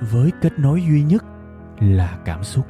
với kết nối duy nhất là cảm xúc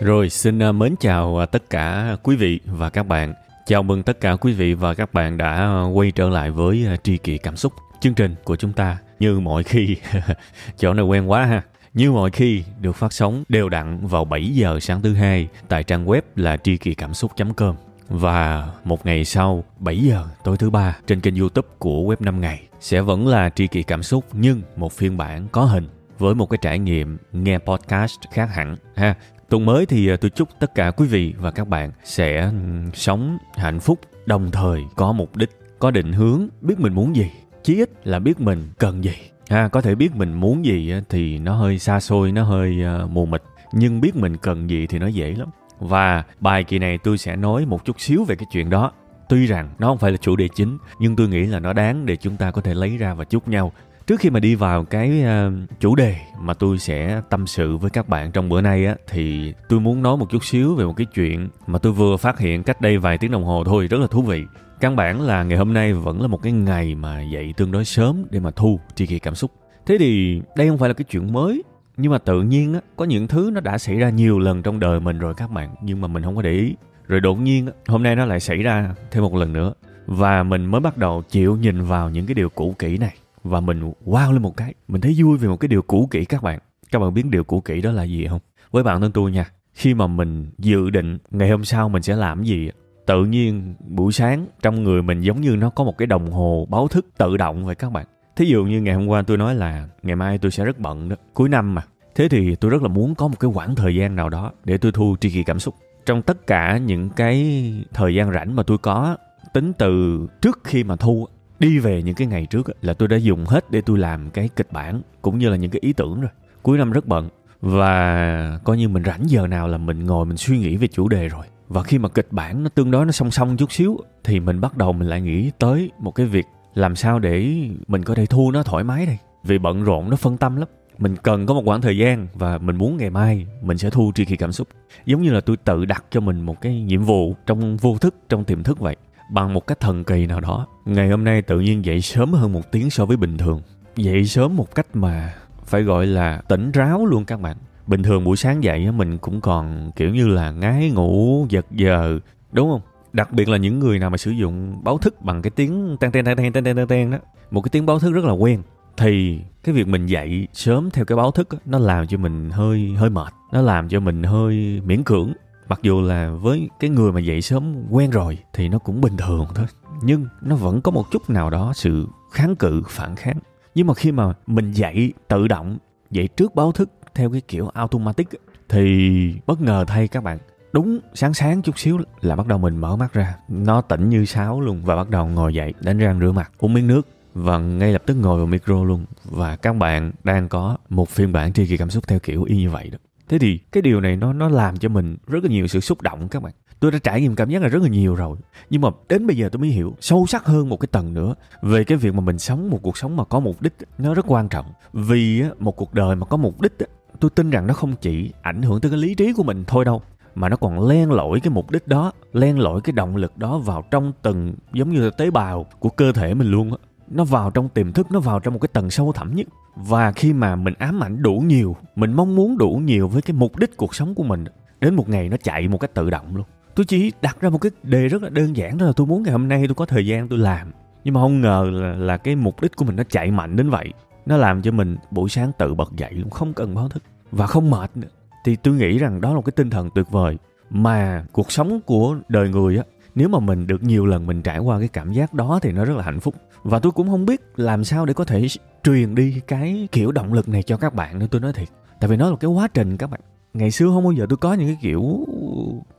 Rồi, xin à, mến chào à, tất cả quý vị và các bạn. Chào mừng tất cả quý vị và các bạn đã à, quay trở lại với Tri Kỷ Cảm Xúc. Chương trình của chúng ta như mọi khi, chỗ này quen quá ha. Như mọi khi được phát sóng đều đặn vào 7 giờ sáng thứ hai tại trang web là tri kỳ cảm xúc.com và một ngày sau 7 giờ tối thứ ba trên kênh youtube của web 5 ngày sẽ vẫn là tri kỳ cảm xúc nhưng một phiên bản có hình với một cái trải nghiệm nghe podcast khác hẳn ha. Tuần mới thì à, tôi chúc tất cả quý vị và các bạn sẽ sống hạnh phúc đồng thời có mục đích có định hướng biết mình muốn gì chí ít là biết mình cần gì. Ha có thể biết mình muốn gì thì nó hơi xa xôi, nó hơi ờ, mù mịt. Nhưng biết mình cần gì thì nó dễ lắm. Và bài kỳ này tôi sẽ nói một chút xíu về cái chuyện đó. Tuy rằng nó không phải là chủ đề chính, nhưng tôi nghĩ là nó đáng để chúng ta có thể lấy ra và chúc nhau trước khi mà đi vào cái ờ, chủ đề mà tôi sẽ tâm sự với các bạn trong bữa nay á, thì tôi muốn nói một chút xíu về một cái chuyện mà tôi vừa phát hiện cách đây vài tiếng đồng hồ thôi, rất là thú vị. Căn bản là ngày hôm nay vẫn là một cái ngày mà dậy tương đối sớm để mà thu tri kỳ cảm xúc. Thế thì đây không phải là cái chuyện mới, nhưng mà tự nhiên á, có những thứ nó đã xảy ra nhiều lần trong đời mình rồi các bạn, nhưng mà mình không có để ý. Rồi đột nhiên hôm nay nó lại xảy ra thêm một lần nữa, và mình mới bắt đầu chịu nhìn vào những cái điều cũ kỹ này và mình wow lên một cái. Mình thấy vui về một cái điều cũ kỹ các bạn. Các bạn biết điều cũ kỹ đó là gì không? Với bạn thân tôi nha, khi mà mình dự định ngày hôm sau mình sẽ làm gì, tự nhiên buổi sáng trong người mình giống như nó có một cái đồng hồ báo thức tự động vậy các bạn. Thí dụ như ngày hôm qua tôi nói là ngày mai tôi sẽ rất bận đó, cuối năm mà. Thế thì tôi rất là muốn có một cái khoảng thời gian nào đó để tôi thu tri kỳ cảm xúc. Trong tất cả những cái thời gian rảnh mà tôi có, tính từ trước khi mà thu đi về những cái ngày trước là tôi đã dùng hết để tôi làm cái kịch bản cũng như là những cái ý tưởng rồi. Cuối năm rất bận và coi như mình rảnh giờ nào là mình ngồi mình suy nghĩ về chủ đề rồi. Và khi mà kịch bản nó tương đối nó song song chút xíu thì mình bắt đầu mình lại nghĩ tới một cái việc làm sao để mình có thể thu nó thoải mái đây. Vì bận rộn nó phân tâm lắm. Mình cần có một khoảng thời gian và mình muốn ngày mai mình sẽ thu tri kỳ cảm xúc. Giống như là tôi tự đặt cho mình một cái nhiệm vụ trong vô thức, trong tiềm thức vậy bằng một cách thần kỳ nào đó. Ngày hôm nay tự nhiên dậy sớm hơn một tiếng so với bình thường. Dậy sớm một cách mà phải gọi là tỉnh ráo luôn các bạn. Bình thường buổi sáng dậy mình cũng còn kiểu như là ngái ngủ giật giờ đúng không? Đặc biệt là những người nào mà sử dụng báo thức bằng cái tiếng tan tan tan tan tan tan tan đó. Một cái tiếng báo thức rất là quen. Thì cái việc mình dậy sớm theo cái báo thức đó, nó làm cho mình hơi hơi mệt. Nó làm cho mình hơi miễn cưỡng mặc dù là với cái người mà dậy sớm quen rồi thì nó cũng bình thường thôi, nhưng nó vẫn có một chút nào đó sự kháng cự, phản kháng. Nhưng mà khi mà mình dậy tự động, dậy trước báo thức theo cái kiểu automatic thì bất ngờ thay các bạn, đúng sáng sáng chút xíu là bắt đầu mình mở mắt ra. Nó tỉnh như sáo luôn và bắt đầu ngồi dậy đánh răng rửa mặt, uống miếng nước và ngay lập tức ngồi vào micro luôn. Và các bạn đang có một phiên bản tri kỳ cảm xúc theo kiểu y như vậy đó thế thì cái điều này nó nó làm cho mình rất là nhiều sự xúc động các bạn. Tôi đã trải nghiệm cảm giác là rất là nhiều rồi. Nhưng mà đến bây giờ tôi mới hiểu sâu sắc hơn một cái tầng nữa về cái việc mà mình sống một cuộc sống mà có mục đích nó rất quan trọng. Vì một cuộc đời mà có mục đích tôi tin rằng nó không chỉ ảnh hưởng tới cái lý trí của mình thôi đâu, mà nó còn len lỏi cái mục đích đó, len lỏi cái động lực đó vào trong từng, giống như là tế bào của cơ thể mình luôn á nó vào trong tiềm thức nó vào trong một cái tầng sâu thẳm nhất. Và khi mà mình ám ảnh đủ nhiều mình mong muốn đủ nhiều với cái mục đích cuộc sống của mình đến một ngày nó chạy một cách tự động luôn. Tôi chỉ đặt ra một cái đề rất là đơn giản đó là tôi muốn ngày hôm nay tôi có thời gian tôi làm. Nhưng mà không ngờ là, là cái mục đích của mình nó chạy mạnh đến vậy. Nó làm cho mình buổi sáng tự bật dậy luôn không cần báo thức. Và không mệt nữa. Thì tôi nghĩ rằng đó là một cái tinh thần tuyệt vời. Mà cuộc sống của đời người á nếu mà mình được nhiều lần mình trải qua cái cảm giác đó thì nó rất là hạnh phúc. Và tôi cũng không biết làm sao để có thể truyền đi cái kiểu động lực này cho các bạn nữa, tôi nói thiệt. Tại vì nó là cái quá trình các bạn. Ngày xưa không bao giờ tôi có những cái kiểu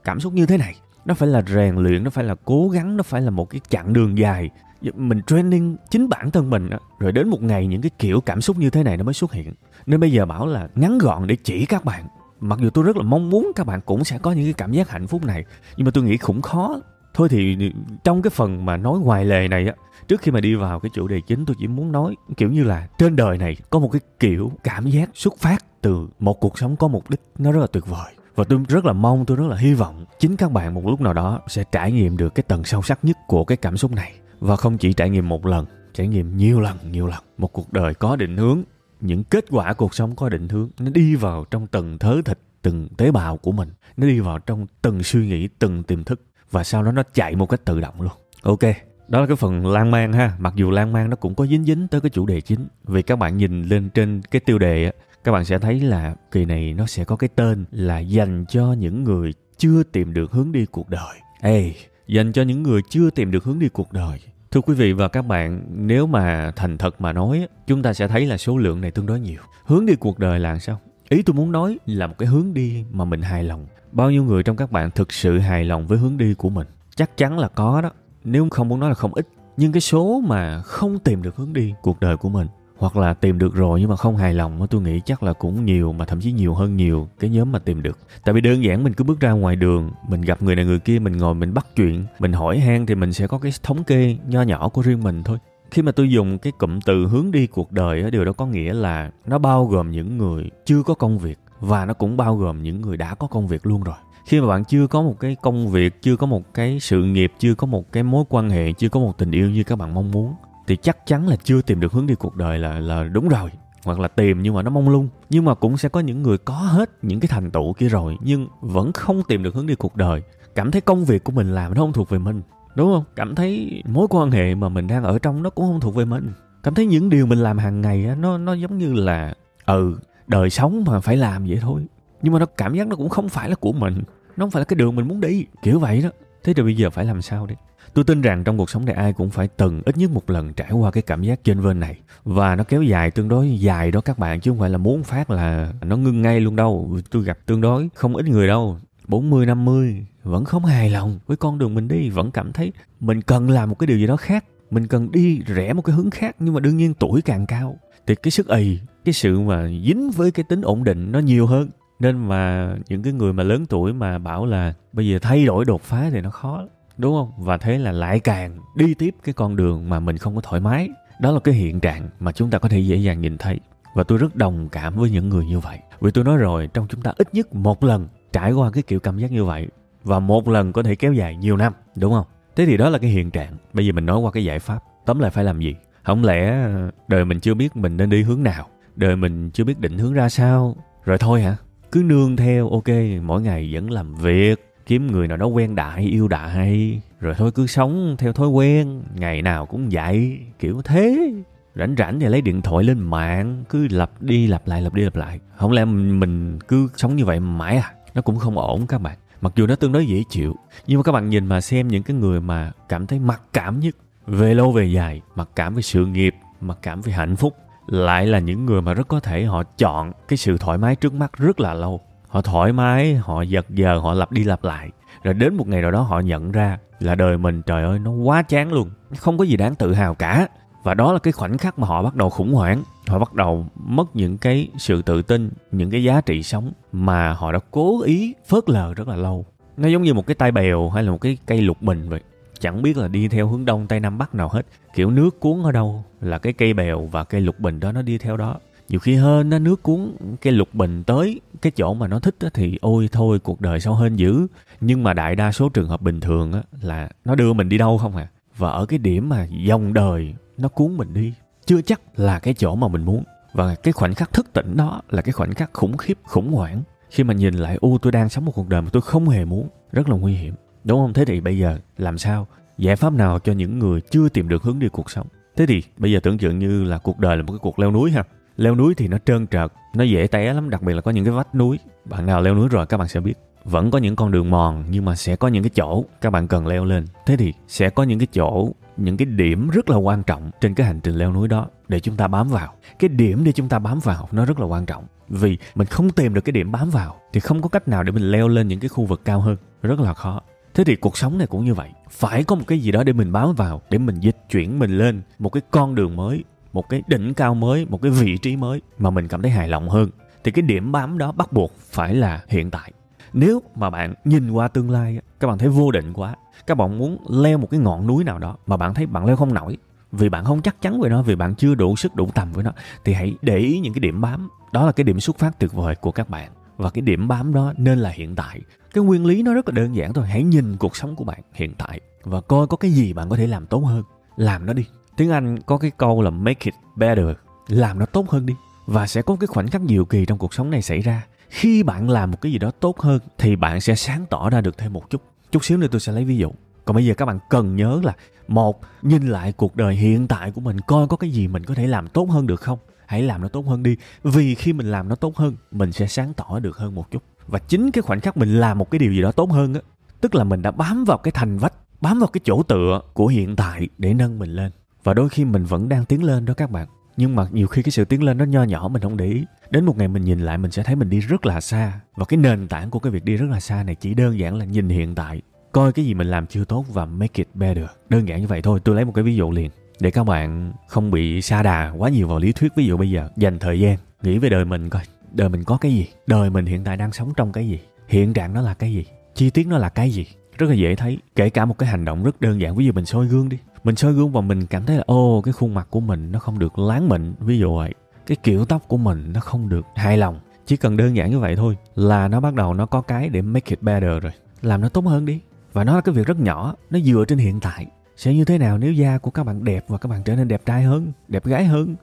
cảm xúc như thế này. Nó phải là rèn luyện, nó phải là cố gắng, nó phải là một cái chặng đường dài. Mình training chính bản thân mình đó. rồi đến một ngày những cái kiểu cảm xúc như thế này nó mới xuất hiện. Nên bây giờ bảo là ngắn gọn để chỉ các bạn. Mặc dù tôi rất là mong muốn các bạn cũng sẽ có những cái cảm giác hạnh phúc này, nhưng mà tôi nghĩ cũng khó thôi thì trong cái phần mà nói ngoài lề này á, trước khi mà đi vào cái chủ đề chính tôi chỉ muốn nói kiểu như là trên đời này có một cái kiểu cảm giác xuất phát từ một cuộc sống có mục đích nó rất là tuyệt vời. Và tôi rất là mong, tôi rất là hy vọng chính các bạn một lúc nào đó sẽ trải nghiệm được cái tầng sâu sắc nhất của cái cảm xúc này. Và không chỉ trải nghiệm một lần, trải nghiệm nhiều lần nhiều lần. Một cuộc đời có định hướng, những kết quả cuộc sống có định hướng, nó đi vào trong từng thớ thịt, từng tế bào của mình. Nó đi vào trong từng suy nghĩ, từng tiềm thức và sau đó nó chạy một cách tự động luôn. Ok, đó là cái phần lan man ha. Mặc dù lan man nó cũng có dính dính tới cái chủ đề chính. Vì các bạn nhìn lên trên cái tiêu đề á, các bạn sẽ thấy là kỳ này nó sẽ có cái tên là dành cho những người chưa tìm được hướng đi cuộc đời. Ê, dành cho những người chưa tìm được hướng đi cuộc đời. Thưa quý vị và các bạn, nếu mà thành thật mà nói chúng ta sẽ thấy là số lượng này tương đối nhiều. Hướng đi cuộc đời là sao? Ý tôi muốn nói là một cái hướng đi mà mình hài lòng bao nhiêu người trong các bạn thực sự hài lòng với hướng đi của mình? Chắc chắn là có đó. Nếu không muốn nói là không ít, nhưng cái số mà không tìm được hướng đi cuộc đời của mình, hoặc là tìm được rồi nhưng mà không hài lòng tôi nghĩ chắc là cũng nhiều mà thậm chí nhiều hơn nhiều cái nhóm mà tìm được. Tại vì đơn giản mình cứ bước ra ngoài đường, mình gặp người này người kia, mình ngồi mình bắt chuyện, mình hỏi han thì mình sẽ có cái thống kê nho nhỏ của riêng mình thôi. Khi mà tôi dùng cái cụm từ hướng đi cuộc đời điều đó có nghĩa là nó bao gồm những người chưa có công việc và nó cũng bao gồm những người đã có công việc luôn rồi. Khi mà bạn chưa có một cái công việc chưa có một cái sự nghiệp chưa có một cái mối quan hệ chưa có một tình yêu như các bạn mong muốn thì chắc chắn là chưa tìm được hướng đi cuộc đời là là đúng rồi hoặc là tìm nhưng mà nó mong lung. Nhưng mà cũng sẽ có những người có hết những cái thành tựu kia rồi nhưng vẫn không tìm được hướng đi cuộc đời. Cảm thấy công việc của mình làm nó không thuộc về mình đúng không? Cảm thấy mối quan hệ mà mình đang ở trong nó cũng không thuộc về mình. Cảm thấy những điều mình làm hàng ngày á, nó nó giống như là ừ đời sống mà phải làm vậy thôi. Nhưng mà nó, cảm giác nó cũng không phải là của mình. Nó không phải là cái đường mình muốn đi. Kiểu vậy đó. Thế thì bây giờ phải làm sao đi? Tôi tin rằng trong cuộc sống này ai cũng phải từng ít nhất một lần trải qua cái cảm giác trên vên này. Và nó kéo dài tương đối dài đó các bạn, chứ không phải là muốn phát là nó ngưng ngay luôn đâu. Tôi gặp tương đối không ít người đâu. 40 50 vẫn không hài lòng với con đường mình đi. Vẫn cảm thấy mình cần làm một cái điều gì đó khác. Mình cần đi rẽ một cái hướng khác, nhưng mà đương nhiên tuổi càng cao. Thì cái sức ì cái sự mà dính với cái tính ổn định nó nhiều hơn. Nên mà những cái người mà lớn tuổi mà bảo là bây giờ thay đổi đột phá thì nó khó, đúng không? Và thế là lại càng đi tiếp cái con đường mà mình không có thoải mái. Đó là cái hiện trạng mà chúng ta có thể dễ dàng nhìn thấy. Và tôi rất đồng cảm với những người như vậy. Vì tôi nói rồi, trong chúng ta ít nhất một lần trải qua cái kiểu cảm giác như vậy. Và một lần có thể kéo dài nhiều năm, đúng không? Thế thì đó là cái hiện trạng. Bây giờ mình nói qua cái giải pháp. Tóm lại phải làm gì? Không lẽ ờ, đời mình chưa biết mình nên đi hướng nào? Đời mình chưa biết định hướng ra sao. Rồi thôi hả? Cứ nương theo, ok, mỗi ngày vẫn làm việc, kiếm người nào đó quen đại yêu đại rồi thôi cứ sống theo thói quen, ngày nào cũng vậy, kiểu thế. Rảnh rảnh thì lấy điện thoại lên mạng, cứ lặp đi lặp lại, lặp đi lặp lại. Không lẽ mình cứ sống như vậy mãi à? Nó cũng không ổn các bạn. Mặc dù nó tương đối dễ chịu, nhưng mà các bạn nhìn mà xem những cái người mà cảm thấy mặc cảm nhất, về lâu về dài, mặc cảm về sự nghiệp, mặc cảm về hạnh phúc lại là những người mà rất có thể họ chọn cái sự thoải mái trước mắt rất là lâu. Họ thoải mái, họ giật giờ, họ lặp đi lặp lại. Rồi đến một ngày nào đó họ nhận ra là đời mình, trời ơi, nó quá chán luôn. Không có gì đáng tự hào cả. Và đó là cái khoảnh khắc mà họ bắt đầu khủng hoảng. Họ bắt đầu mất những cái sự tự tin, những cái giá trị sống mà họ đã cố ý phớt lờ rất là lâu. Nó giống như một cái tay bèo hay là một cái cây lục bình vậy chẳng biết là đi theo hướng đông tây nam bắc nào hết. Kiểu nước cuốn ở đâu là cái cây bèo và cây lục bình đó nó đi theo đó. Nhiều khi hên nó nước cuốn cây lục bình tới cái chỗ mà nó thích á, thì ôi thôi cuộc đời sao hên dữ. Nhưng mà đại đa số trường hợp bình thường á, là nó đưa mình đi đâu không à và ở cái điểm mà dòng đời nó cuốn mình đi chưa chắc là cái chỗ mà mình muốn. Và cái khoảnh khắc thức tỉnh đó là cái khoảnh khắc khủng khiếp khủng hoảng. Khi mà nhìn lại u tôi đang sống một cuộc đời mà tôi không hề muốn. Rất là nguy hiểm đúng không? Thế thì bây giờ làm sao? Giải pháp nào cho những người chưa tìm được hướng đi cuộc sống? Thế thì bây giờ tưởng tượng như là cuộc đời là một cái cuộc leo núi ha. Leo núi thì nó trơn trượt, nó dễ té lắm, đặc biệt là có những cái vách núi. Bạn nào leo núi rồi các bạn sẽ biết. Vẫn có những con đường mòn, nhưng mà sẽ có những cái chỗ các bạn cần leo lên. Thế thì sẽ có những cái chỗ, những cái điểm rất là quan trọng trên cái hành trình leo núi đó để chúng ta bám vào. Cái điểm để chúng ta bám vào nó rất là quan trọng. Vì mình không tìm được cái điểm bám vào thì không có cách nào để mình leo lên những cái khu vực cao hơn. Rất là khó thế thì cuộc sống này cũng như vậy. Phải có một cái gì đó để mình bám vào, để mình dịch chuyển mình lên một cái con đường mới, một cái đỉnh cao mới, một cái vị trí mới mà mình cảm thấy hài lòng hơn. Thì cái điểm bám đó bắt buộc phải là hiện tại. Nếu mà bạn nhìn qua tương lai các bạn thấy vô định quá, các bạn muốn leo một cái ngọn núi nào đó mà bạn thấy bạn leo không nổi, vì bạn không chắc chắn về nó, vì bạn chưa đủ sức đủ tầm với nó, thì hãy để ý những cái điểm bám. Đó là cái điểm xuất phát tuyệt vời của các bạn và cái điểm bám đó nên là hiện tại. Cái nguyên lý nó rất là đơn giản thôi. Hãy nhìn cuộc sống của bạn hiện tại và coi có cái gì bạn có thể làm tốt hơn. Làm nó đi. Tiếng anh có cái câu là make it better làm nó tốt hơn đi. Và sẽ có cái khoảnh khắc diệu kỳ trong cuộc sống này xảy ra. Khi bạn làm một cái gì đó tốt hơn thì bạn sẽ sáng tỏ ra được thêm một chút. Chút xíu nữa tôi sẽ lấy ví dụ. Còn bây giờ các bạn cần nhớ là, một, nhìn lại cuộc đời hiện tại của mình, coi có cái gì mình có thể làm tốt hơn được không? Hãy làm nó tốt hơn đi. Vì khi mình làm nó tốt hơn, mình sẽ sáng tỏ được hơn một chút. Và chính cái khoảnh khắc mình làm một cái điều gì đó tốt hơn á, tức là mình đã bám vào cái thành vách, bám vào cái chỗ tựa của hiện tại để nâng mình lên. Và đôi khi mình vẫn đang tiến lên đó các bạn. Nhưng mà nhiều khi cái sự tiến lên nó nho nhỏ mình không để ý. Đến một ngày mình nhìn lại, mình sẽ thấy mình đi rất là xa. Và cái nền tảng của cái việc đi rất là xa này chỉ đơn giản là nhìn hiện tại. Coi cái gì mình làm chưa tốt và make it better. Đơn giản như vậy thôi, tôi lấy một cái ví dụ liền để các bạn không bị xa đà quá nhiều vào lý thuyết, ví dụ bây giờ, dành thời gian, nghĩ về đời mình coi, đời mình có cái gì, đời mình hiện tại đang sống trong cái gì, hiện trạng nó là cái gì, chi tiết nó là cái gì. Rất là dễ thấy, kể cả một cái hành động rất đơn giản, ví dụ mình soi gương đi. Mình soi gương và mình cảm thấy là, ô, cái khuôn mặt của mình nó không được láng mịn, ví dụ vậy. Cái kiểu tóc của mình nó không được hài lòng. Chỉ cần đơn giản như vậy thôi là nó bắt đầu nó có cái để make it better rồi, làm nó tốt hơn đi. Và nó là cái việc rất nhỏ, nó dựa trên hiện tại sẽ như thế nào nếu da của các bạn đẹp và các bạn trở nên đẹp trai hơn, đẹp gái hơn?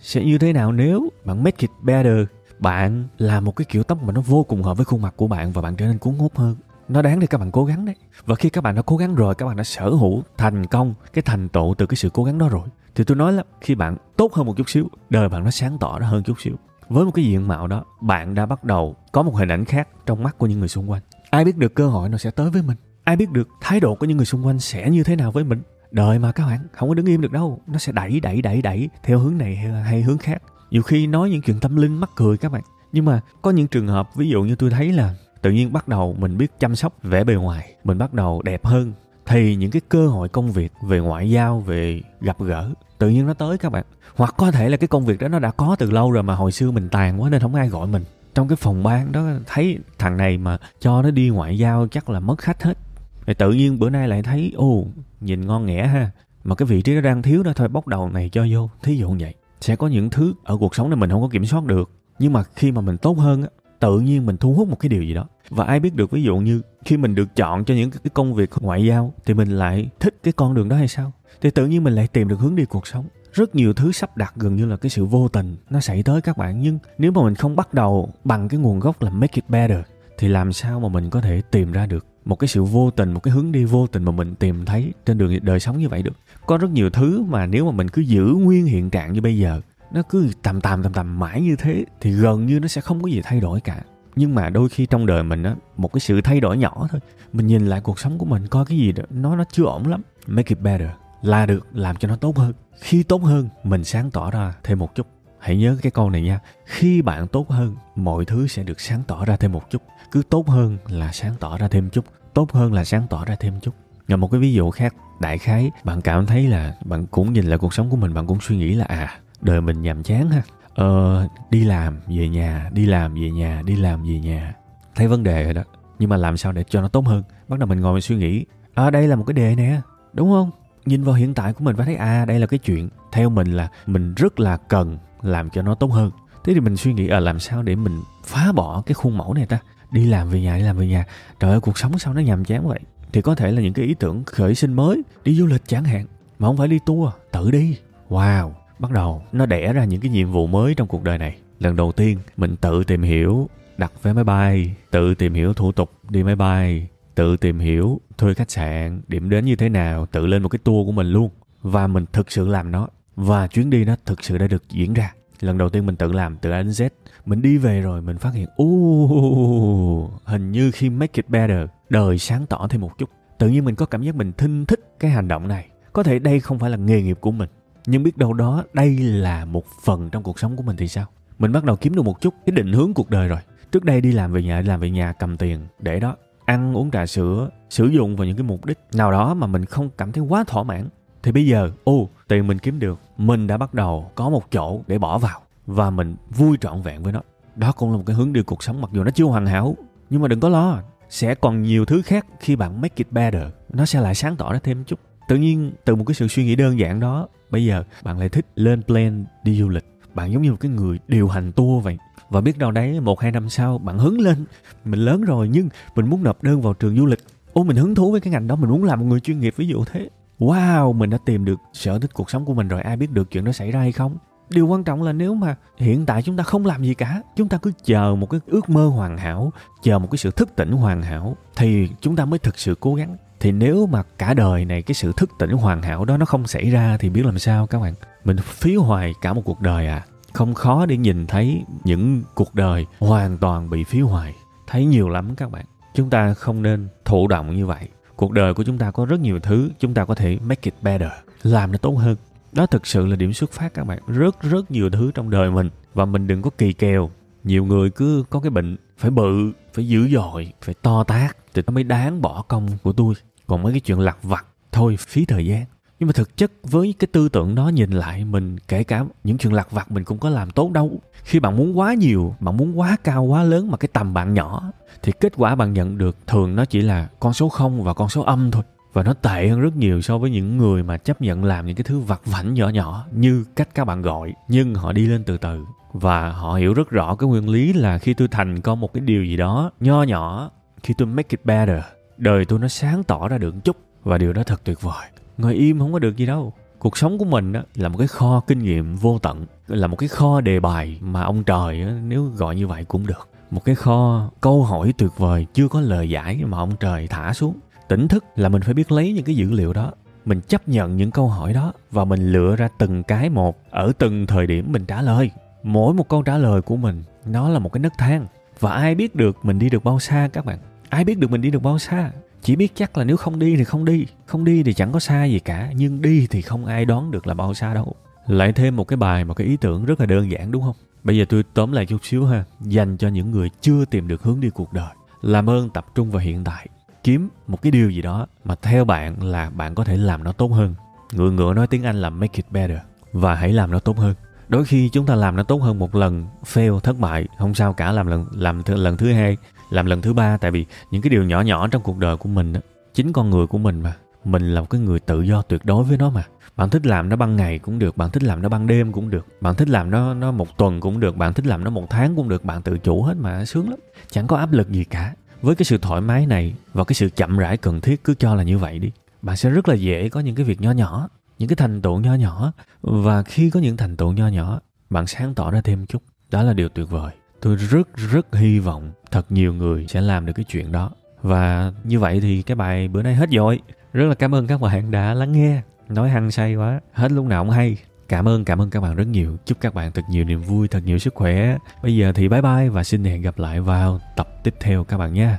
Sẽ như thế nào nếu bạn make it better? Bạn làm một cái kiểu tóc mà nó vô cùng hợp với khuôn mặt của bạn và bạn trở nên cuốn hút hơn. Nó đáng để các bạn cố gắng đấy. Và khi các bạn đã cố gắng rồi, các bạn đã sở hữu thành công cái thành tựu từ cái sự cố gắng đó rồi, thì tôi nói là khi bạn tốt hơn một chút xíu, đời bạn nó sáng tỏ ra hơn chút xíu. Với một cái diện mạo đó, bạn đã bắt đầu có một hình ảnh khác trong mắt của những người xung quanh. Ai biết được cơ hội nó sẽ tới với mình? Ai biết được thái độ của những người xung quanh sẽ như thế nào với mình? Đời mà các bạn, không có đứng im được đâu. Nó sẽ đẩy đẩy đẩy đẩy theo hướng này hay hướng khác. Nhiều khi nói những chuyện tâm linh mắc cười các bạn. Nhưng mà có những trường hợp, ví dụ như tôi thấy là tự nhiên bắt đầu mình biết chăm sóc vẻ bề ngoài, mình bắt đầu đẹp hơn, thì những cái cơ hội công việc về ngoại giao, về gặp gỡ, tự nhiên nó tới các bạn. Hoặc có thể là cái công việc đó nó đã có từ lâu rồi mà hồi xưa mình tàn quá nên không ai gọi mình. Trong cái phòng ban đó, thấy thằng này mà cho nó đi ngoại giao chắc là mất khách hết thì tự nhiên bữa nay lại thấy, ồ, nhìn ngon nghẻ ha. Mà cái vị trí nó đang thiếu đó, thôi bóc đầu này cho vô, thí dụ vậy. Sẽ có những thứ ở cuộc sống này mình không có kiểm soát được. Nhưng mà khi mà mình tốt hơn á, tự nhiên mình thu hút một cái điều gì đó. Và ai biết được, ví dụ như khi mình được chọn cho những cái công việc ngoại giao, thì mình lại thích cái con đường đó hay sao? Thì tự nhiên mình lại tìm được hướng đi cuộc sống. Rất nhiều thứ sắp đặt gần như là cái sự vô tình nó xảy tới các bạn. Nhưng nếu mà mình không bắt đầu bằng cái nguồn gốc là make it better thì làm sao mà mình có thể tìm ra được một cái sự vô tình, một cái hướng đi vô tình mà mình tìm thấy trên đường đời sống như vậy được? Có rất nhiều thứ mà nếu mà mình cứ giữ nguyên hiện trạng như bây giờ, nó cứ tầm tầm tầm tầm mãi như thế thì gần như nó sẽ không có gì thay đổi cả. Nhưng mà đôi khi trong đời mình á, một cái sự thay đổi nhỏ thôi. Mình nhìn lại cuộc sống của mình, coi cái gì đó, nó nó chưa ổn lắm. Make it better là được, làm cho nó tốt hơn. Khi tốt hơn, mình sáng tỏ ra thêm một chút hãy nhớ cái câu này nha. Khi bạn tốt hơn, mọi thứ sẽ được sáng tỏ ra thêm một chút. Cứ tốt hơn là sáng tỏ ra thêm chút. Tốt hơn là sáng tỏ ra thêm chút. Ngờ một cái ví dụ khác, đại khái, bạn cảm thấy là bạn cũng nhìn lại cuộc sống của mình, bạn cũng suy nghĩ là à đời mình nhàm chán ha. Ờ đi làm, về nhà, đi làm, về nhà, đi làm, về nhà. Thấy vấn đề rồi đó. Nhưng mà làm sao để cho nó tốt hơn? Bắt đầu mình ngồi mình suy nghĩ. À đây là một cái đề nè. Đúng không? Nhìn vào hiện tại của mình và thấy à đây là cái chuyện. Theo mình là mình rất là cần làm cho nó tốt hơn. Thế thì mình suy nghĩ à làm sao để mình phá bỏ cái khuôn mẫu này ta? Đi làm về nhà, đi làm về nhà. Trời ơi, cuộc sống sao nó nhàm chán vậy? Thì có thể là những cái ý tưởng khởi sinh mới, đi du lịch chẳng hạn, mà không phải đi tour, tự đi. Wow, bắt đầu nó đẻ ra những cái nhiệm vụ mới trong cuộc đời này. Lần đầu tiên, mình tự tìm hiểu, đặt vé máy bay, tự tìm hiểu thủ tục đi máy bay, tự tìm hiểu thuê khách sạn, điểm đến như thế nào, tự lên một cái tour của mình luôn. Và mình thực sự làm nó và chuyến đi nó thực sự đã được diễn ra. Lần đầu tiên mình tự làm từ A đến Z. Mình đi về rồi mình phát hiện ô hình như khi make it better, đời sáng tỏ thêm một chút. Tự nhiên mình có cảm giác mình thinh thích cái hành động này. Có thể đây không phải là nghề nghiệp của mình, nhưng biết đâu đó đây là một phần trong cuộc sống của mình thì sao? Mình bắt đầu kiếm được một chút cái định hướng cuộc đời rồi. Trước đây đi làm về nhà, làm về nhà cầm tiền để đó, ăn uống, trà sữa, sử dụng vào những cái mục đích nào đó mà mình không cảm thấy quá thỏa mãn thì bây giờ, ô, tiền mình kiếm được, mình đã bắt đầu có một chỗ để bỏ vào và mình vui trọn vẹn với nó. Đó cũng là một cái hướng đi cuộc sống mặc dù nó chưa hoàn hảo, nhưng mà đừng có lo, sẽ còn nhiều thứ khác khi bạn make it better. Nó sẽ lại sáng tỏ ra thêm chút. Tự nhiên, từ một cái sự suy nghĩ đơn giản đó, bây giờ bạn lại thích lên plan đi du lịch. Bạn giống như một cái người điều hành tour vậy. Và biết đâu đấy, một hai năm sau, bạn hứng lên. Mình lớn rồi, nhưng mình muốn nộp đơn vào trường du lịch. Ô, mình hứng thú với cái ngành đó, mình muốn làm một người chuyên nghiệp ví dụ thế wow, mình đã tìm được sở thích cuộc sống của mình rồi. Ai biết được chuyện đó xảy ra hay không? Điều quan trọng là nếu mà hiện tại chúng ta không làm gì cả, chúng ta cứ chờ một cái ước mơ hoàn hảo, chờ một cái sự thức tỉnh hoàn hảo thì chúng ta mới thực sự cố gắng. Thì nếu mà cả đời này cái sự thức tỉnh hoàn hảo đó nó không xảy ra thì biết làm sao các bạn? Mình phí hoài cả một cuộc đời à. Không khó để nhìn thấy những cuộc đời hoàn toàn bị phí hoài. Thấy nhiều lắm các bạn. Chúng ta không nên thụ động như vậy cuộc đời của chúng ta có rất nhiều thứ, chúng ta có thể make it better, làm nó tốt hơn. Đó thực sự là điểm xuất phát các bạn. Rất rất nhiều thứ trong đời mình. Và mình đừng có kỳ kèo. Nhiều người cứ có cái bệnh phải bự, phải dữ dội, phải to tác thì nó mới đáng bỏ công của tôi. Còn mấy cái chuyện lặt vặt, thôi, phí thời gian nhưng mà thực chất với cái tư tưởng đó nhìn lại mình, kể cả những chuyện lặt vặt mình cũng có làm tốt đâu. Khi bạn muốn quá nhiều, bạn muốn quá cao, quá lớn mà cái tầm bạn nhỏ, thì kết quả bạn nhận được thường nó chỉ là con số không và con số âm thôi. Và nó tệ hơn rất nhiều so với những người mà chấp nhận làm những cái thứ vặt vảnh nhỏ nhỏ như cách các bạn gọi, nhưng họ đi lên từ từ. Và họ hiểu rất rõ cái nguyên lý là khi tôi thành công một cái điều gì đó nho nhỏ, khi tôi make it better, đời tôi nó sáng tỏ ra được chút. Và điều đó thật tuyệt vời ngồi im không có được gì đâu. Cuộc sống của mình á, là một cái kho kinh nghiệm vô tận là một cái kho đề bài mà ông trời á, nếu gọi như vậy cũng được. Một cái kho câu hỏi tuyệt vời chưa có lời giải mà ông trời thả xuống. Tỉnh thức là mình phải biết lấy những cái dữ liệu đó. Mình chấp nhận những câu hỏi đó và mình lựa ra từng cái một ở từng thời điểm mình trả lời. Mỗi một câu trả lời của mình nó là một cái nấc thang. Và ai biết được mình đi được bao xa các bạn? Ai biết được mình đi được bao xa? Chỉ biết chắc là nếu không đi thì không đi không đi thì chẳng có sai gì cả, nhưng đi thì không ai đoán được là bao xa đâu. Lại thêm một cái bài một cái ý tưởng rất là đơn giản, đúng không? Bây giờ tôi tóm lại chút xíu ha, dành cho những người chưa tìm được hướng đi cuộc đời. Làm ơn, tập trung vào hiện tại. Kiếm một cái điều gì đó mà theo bạn là bạn có thể làm nó tốt hơn. Ngựa ngựa nói tiếng anh là make it better, và hãy làm nó tốt hơn. Đôi khi chúng ta làm nó tốt hơn một lần, fail, thất bại, không sao cả, làm lần, làm th- lần thứ hai làm lần thứ ba. Tại vì những cái điều nhỏ nhỏ trong cuộc đời của mình đó, chính con người của mình mà. Mình là một cái người tự do tuyệt đối với nó mà. Bạn thích làm nó ban ngày cũng được bạn thích làm nó ban đêm cũng được. Bạn thích làm nó nó một tuần cũng được bạn thích làm nó một tháng cũng được bạn tự chủ hết mà sướng lắm. Chẳng có áp lực gì cả. Với cái sự thoải mái này và cái sự chậm rãi cần thiết cứ cho là như vậy đi bạn sẽ rất là dễ có những cái việc nho nhỏ những cái thành tựu nho nhỏ. Và khi có những thành tựu nho nhỏ bạn sáng tỏ ra thêm chút. Đó là điều tuyệt vời tôi rất rất hy vọng thật nhiều người sẽ làm được cái chuyện đó. Và như vậy thì cái bài bữa nay hết rồi. Rất là cảm ơn các bạn đã lắng nghe. Nói hăng say quá. Hết lúc nào cũng hay. Cảm ơn cảm ơn các bạn rất nhiều. Chúc các bạn thật nhiều niềm vui, thật nhiều sức khỏe. Bây giờ thì bye bye và xin hẹn gặp lại vào tập tiếp theo các bạn nha.